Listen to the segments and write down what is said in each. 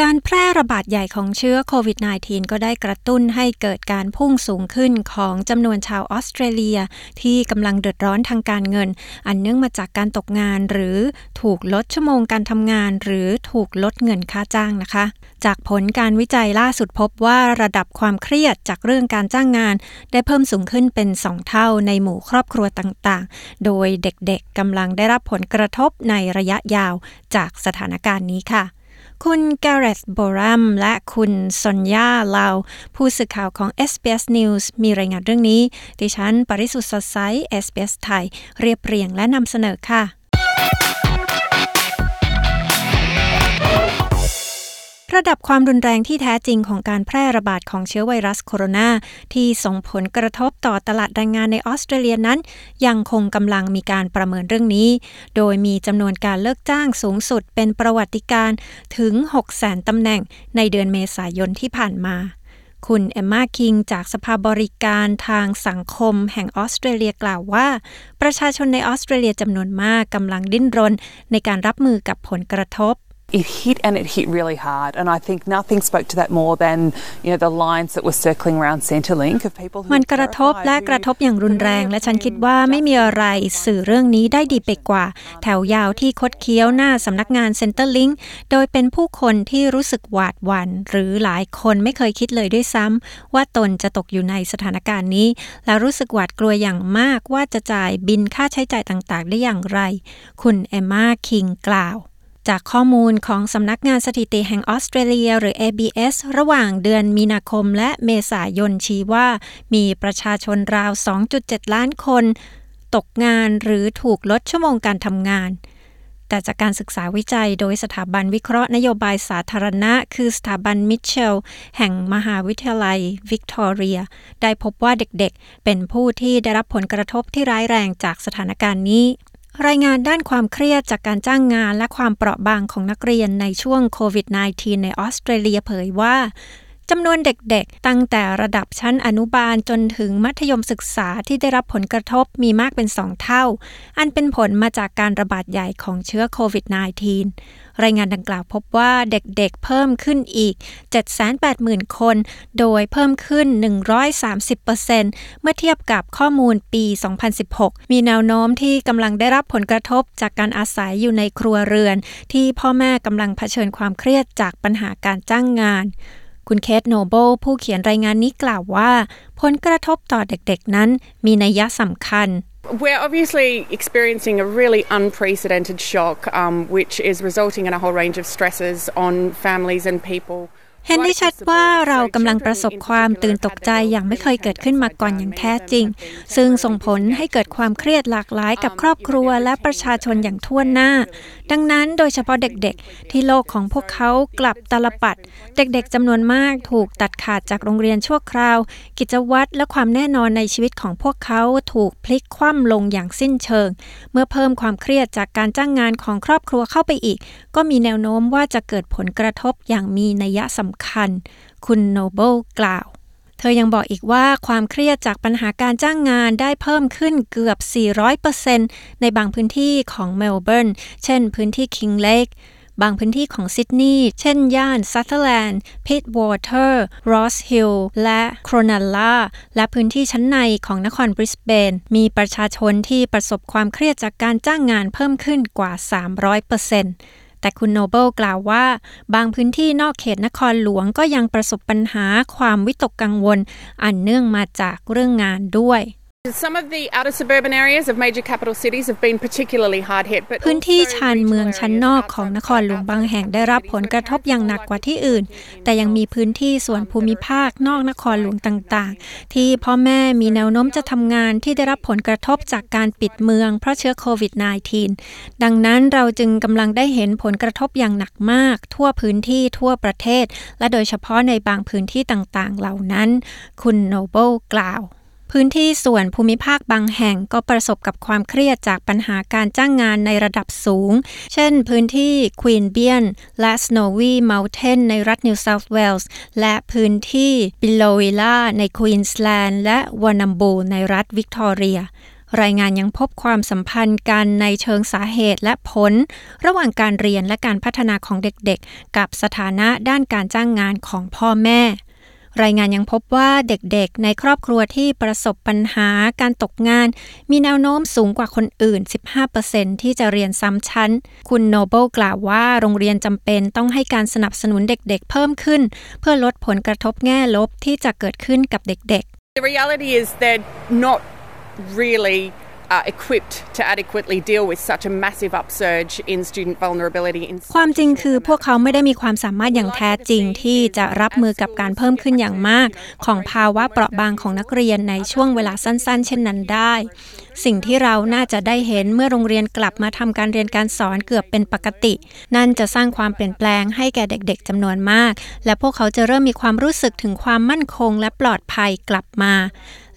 การแพร่ระบาดใหญ่ของเชื้อโควิด -19 ก็ได้กระตุ้นให้เกิดการพุ่งสูงขึ้นของจำนวนชาวออสเตรเลีย ที่กำลังเดือดร้อนทางการเงิน อันเนื่องมาจากการตกงานหรือถูกลดชั่วโมงการทำงาน หรือถูกลดเงินค่าจ้างนะคะ จากผลการวิจัยล่าสุดพบว่าระดับความเครียดจากเรื่องการจ้างงาน ได้เพิ่มสูงขึ้นเป็น 2 เท่าในหมู่ครอบครัวต่างๆ โดยเด็กๆกำลังได้รับผลกระทบในระยะยาวจากสถานการณ์นี้ค่ะ คุณแกเรตโบรัมและคุณซอนยาลาว ผู้สื่อข่าวของ SBS News มีรายงานเรื่องนี้ ดิฉัน ปริสุทธ์สดใส SBS ไทย เรียบเรียงและนำเสนอค่ะ ระดับความรุนแรงที่แท้จริงของการแพร่ระบาดของเชื้อไวรัสโคโรนาที่ส่งผลกระทบต่อตลาดแรงงานในออสเตรเลียนั้น ยังคงกำลังมีการประเมินเรื่องนี้ โดยมีจำนวนการเลิกจ้างสูงสุดเป็นประวัติการถึง 600,000ตำแหน่งในเดือนเมษายนที่ผ่านมาคุณเอมมาคิง จากสภาบริการทางสังคมแห่งออสเตรเลียกล่าวว่า ประชาชนในออสเตรเลียจำนวนมากกำลังดิ้นรนในการรับมือกับผลกระทบ it hit and it hit really hard. And I think nothing spoke to that more than you know the lines that were circling around Centrelink of people who มันกระทบและกระทบอย่างรุนแรง และฉันคิดว่าไม่มีอะไรสื่อเรื่องนี้ได้ดีไปกว่า แถวยาวที่คดเคี้ยวหน้าสำนักงาน Centrelink โดยเป็นผู้คนที่รู้สึกหวาดหวัน่นหรือหลายคนไม่เคยคิดเลยด้วยซ้ำว่าตนจะตกอยู่ในสถานการณ์นี้ และรู้สึกหวาดกลัวอย่างมากว่าจะจ่ายบินค่าใช้จ่ายต่างๆ ได้อย่างไร คุณเอมมาคิงกล่าว จากข้อมูลของสำนักงานสถิติแห่งออสเตรเลีย หรือ ABS ระหว่างเดือนมีนาคมและเมษายนชี้ว่า มีประชาชนราว 2.7 ล้านคน ตกงานหรือถูกลดชั่วโมงการทำงาน แต่จากการศึกษาวิจัยโดยสถาบันวิเคราะห์นโยบายสาธารณะ คือสถาบันมิเชล แห่งมหาวิทยาลัยวิกตอเรีย ได้พบว่าเด็กๆ เป็นผู้ที่ได้รับผลกระทบที่ร้ายแรงจากสถานการณ์นี้ รายงานด้านความเครียดจากการจ้างงานและความเปราะบางของนักเรียนในช่วงโควิด -19 ในออสเตรเลียเผยว่า จำนวนเด็กๆ ตั้งแต่ระดับชั้นอนุบาลจนถึงมัธยมศึกษาที่ได้รับผลกระทบมีมากเป็นสองเท่า อันเป็นผลมาจากการระบาดใหญ่ของเชื้อโควิด -19 รายงานดังกล่าวพบว่าเด็กๆเพิ่มขึ้นอีก 780,000 คน โดยเพิ่มขึ้น 130%เมื่อเทียบกับข้อมูลปี 2016 มีแนวโน้มที่กำลังได้รับผลกระทบจากการอาศัยอยู่ในครัวเรือน ที่พ่อแม่กำลังเผชิญความเครียดจากปัญหาการจ้างงาน คุณเคทโนเบิลผู้เขียนรายงานนี้กล่าวว่า ผลกระทบต่อเด็กๆนั้นมีนัยสำคัญ We're obviously experiencing a really unprecedented shock, um, which is resulting in a whole range of stresses on families and people. เห็นได้ชัดว่าเรากำลังประสบความตื่นตกใจอย่างไม่เคยเกิดขึ้นมาก่อนอย่างแท้จริง ซึ่งส่งผลให้เกิดความเครียดหลากหลายกับครอบครัวและประชาชนอย่างทั่วหน้า ดังนั้นโดยเฉพาะเด็กๆ ที่โลกของพวกเขากลับตลปัด เด็กๆจำนวนมากถูกตัดขาดจากโรงเรียนชั่วคราว กิจวัตรและความแน่นอนในชีวิตของพวกเขาถูกพลิกคว่ำลงอย่างสิ้นเชิง เมื่อเพิ่มความเครียดจากการจ้างงานของครอบครัวเข้าไปอีก ก็มีแนวโน้มว่าจะเกิดผลกระทบอย่างมีนัยสำคัญ คุณโนเบิลกล่าว เธอยังบอกอีกว่าความเครียดจากปัญหาการจ้างงานได้เพิ่มขึ้นเกือบ 400%ในบางพื้นที่ของเมลเบิร์น เช่นพื้นที่คิงเลกบางพื้นที่ของซิดนีย์ เช่น ย่านซัตเทอร์แลนด์ พิตวอเตอร์ รอสฮิลล์และโครนัลลา และพื้นที่ชั้นในของนครบริสเบน มีประชาชนที่ประสบความเครียดจากการจ้างงานเพิ่มขึ้นกว่า 300% แต่คุณโนเบิลกล่าวว่า บางพื้นที่นอกเขตนครหลวงก็ยังประสบปัญหาความวิตกกังวล อันเนื่องมาจากเรื่องงานด้วย Some of the outer suburban areas of major capital cities have been particularly hard hit. But พื้นที่ชานเมืองชั้นนอกของนครหลวงบางแห่งได้รับผลกระทบอย่างหนักกว่าที่อื่น แต่ยังมีพื้นที่ส่วนภูมิภาคนอกนครหลวงต่างๆ ที่พ่อแม่มีแนวโน้มจะทำงานที่ได้รับผลกระทบจากการปิดเมืองเพราะเชื้อโควิด -19 ดังนั้นเราจึงกำลังได้เห็นผลกระทบอย่างหนักมาก ทั่วพื้นที่ทั่วประเทศ และโดยเฉพาะในบางพื้นที่ต่างๆ เหล่านั้น คุณโนเบิลกล่าว พื้นที่ส่วนภูมิภาคบางแห่งก็ประสบกับความเครียดจากปัญหาการจ้างงานในระดับสูง เช่นพื้นที่ควีนเบียนและ Snowy Mountain ในรัฐ New South Wales และพื้นที่บิโลวิล่าในควีนสแลนด์และวานัมบูในรัฐวิกตอเรียรายงานยังพบความสัมพันธ์กันในเชิงสาเหตุและผล ระหว่างการเรียนและการพัฒนาของเด็กๆ กับสถานะด้านการจ้างงานของพ่อแม่ รายงานยังพบว่าเด็กๆ ในครอบครัวที่ประสบปัญหาการตกงาน มีแนวโน้มสูงกว่าคนอื่น 15%ที่จะเรียนซ้ำชั้น คุณโนเบิลกล่าวว่าโรงเรียนจำเป็นต้องให้การสนับสนุนเด็กๆ เพิ่มขึ้น เพื่อลดผลกระทบแง่ลบที่จะเกิดขึ้นกับเด็กๆ The reality is they're not really equipped to adequately deal with such a massive upsurge in student vulnerability. In ความจริงคือพวกเขาไม่ได้มีความสามารถอย่างแท้จริงที่จะรับมือกับการเพิ่มขึ้นอย่างมาก ของภาวะเปราะบางของนักเรียนในช่วงเวลาสั้น ๆ เช่นนั้นได้ สิ่งที่เราน่าจะได้เห็นเมื่อโรงเรียนกลับมาทำการเรียนการสอนเกือบเป็นปกติ นั่นจะสร้างความเปลี่ยนแปลงให้แก่เด็ก ๆจำนวนมาก และพวกเขาจะเริ่มมีความรู้สึกถึงความมั่นคงและปลอดภัยกลับมา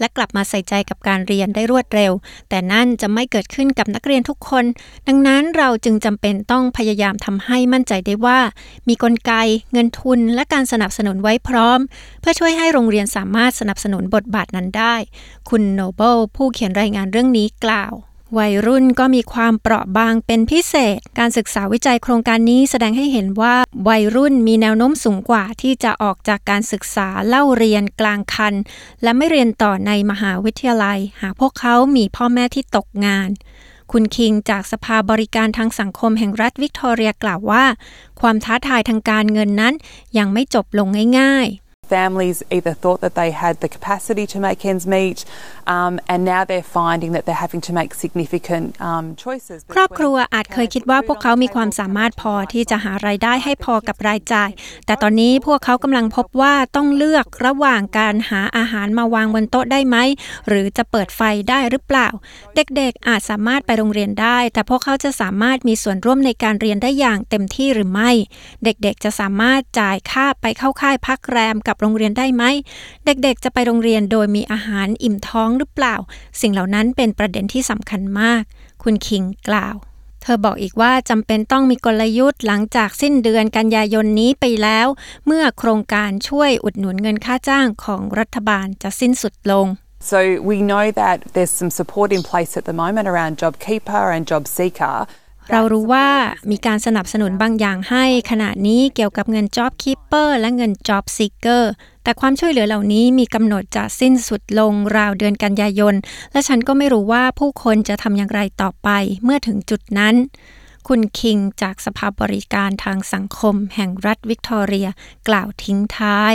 และกลับมาใส่ใจกับการเรียนได้รวดเร็ว แต่นั่นจะไม่เกิดขึ้นกับนักเรียนทุกคน ดังนั้นเราจึงจำเป็นต้องพยายามทำให้มั่นใจได้ว่า มีกลไก เงินทุน และการสนับสนุนไว้พร้อม เพื่อช่วยให้โรงเรียนสามารถสนับสนุนบทบาทนั้นได้ คุณโนเบิลผู้เขียนรายงานเรื่องนี้กล่าว วัยรุ่นก็มีความเปราะบางเป็นพิเศษ การศึกษาวิจัยโครงการนี้แสดงให้เห็นว่าวัยรุ่นมีแนวโน้มสูงกว่าที่จะออกจากการศึกษาเล่าเรียนกลางคัน และไม่เรียนต่อในมหาวิทยาลัย หากพวกเขามีพ่อแม่ที่ตกงาน คุณคิงจากสภาบริการทางสังคมแห่งรัฐวิกตอเรียกล่าวว่า ความท้าทายทางการเงินนั้นยังไม่จบลงง่ายๆ Families either thought that they had the capacity to make ends meet, um, and now they're finding that they're having to make significant um, choices. ครอบครัวอาจเคยคิดว่าพวกเขามีความสามารถพอที่จะหารายได้ให้พอกับรายจ่าย แต่ตอนนี้พวกเขากำลังพบว่าต้องเลือกระหว่างการหาอาหารมาวางบนโต๊ะได้ไหม หรือจะเปิดไฟได้หรือเปล่า เด็กๆอาจสามารถไปโรงเรียนได้ แต่พวกเขาจะสามารถมีส่วนร่วมในการเรียนได้อย่างเต็มที่หรือไม่ เด็กๆจะสามารถจ่ายค่าไปเข้าค่ายพักแรมกับบโรงเรียนได้ไหม เด็กๆ จะไปโรงเรียนโดยมีอาหารอิ่มท้องหรือเปล่า สิ่งเหล่านั้นเป็นประเด็นที่สำคัญมาก คุณคิงกล่าว เธอบอกอีกว่าจำเป็นต้องมีกลยุทธ์หลังจากสิ้นเดือนกันยายนนี้ไปแล้ว เมื่อโครงการช่วยอุดหนุนเงินค่าจ้างของรัฐบาลจะสิ้นสุดลง So we know that there's some support in place at the moment around JobKeeper and JobSeeker. เรารู้ว่ามีการสนับสนุนบางอย่างให้ขณะนี้เกี่ยวกับเงิน Job Keeper และเงิน Job Seeker แต่ความช่วยเหลือเหล่านี้มีกำหนดจะสิ้นสุดลงราวเดือนกันยายน และฉันก็ไม่รู้ว่าผู้คนจะทำอย่างไรต่อไปเมื่อถึงจุดนั้น คุณคิงจากสภาบริการทางสังคมแห่งรัฐวิกตอเรีย กล่าวทิ้งท้าย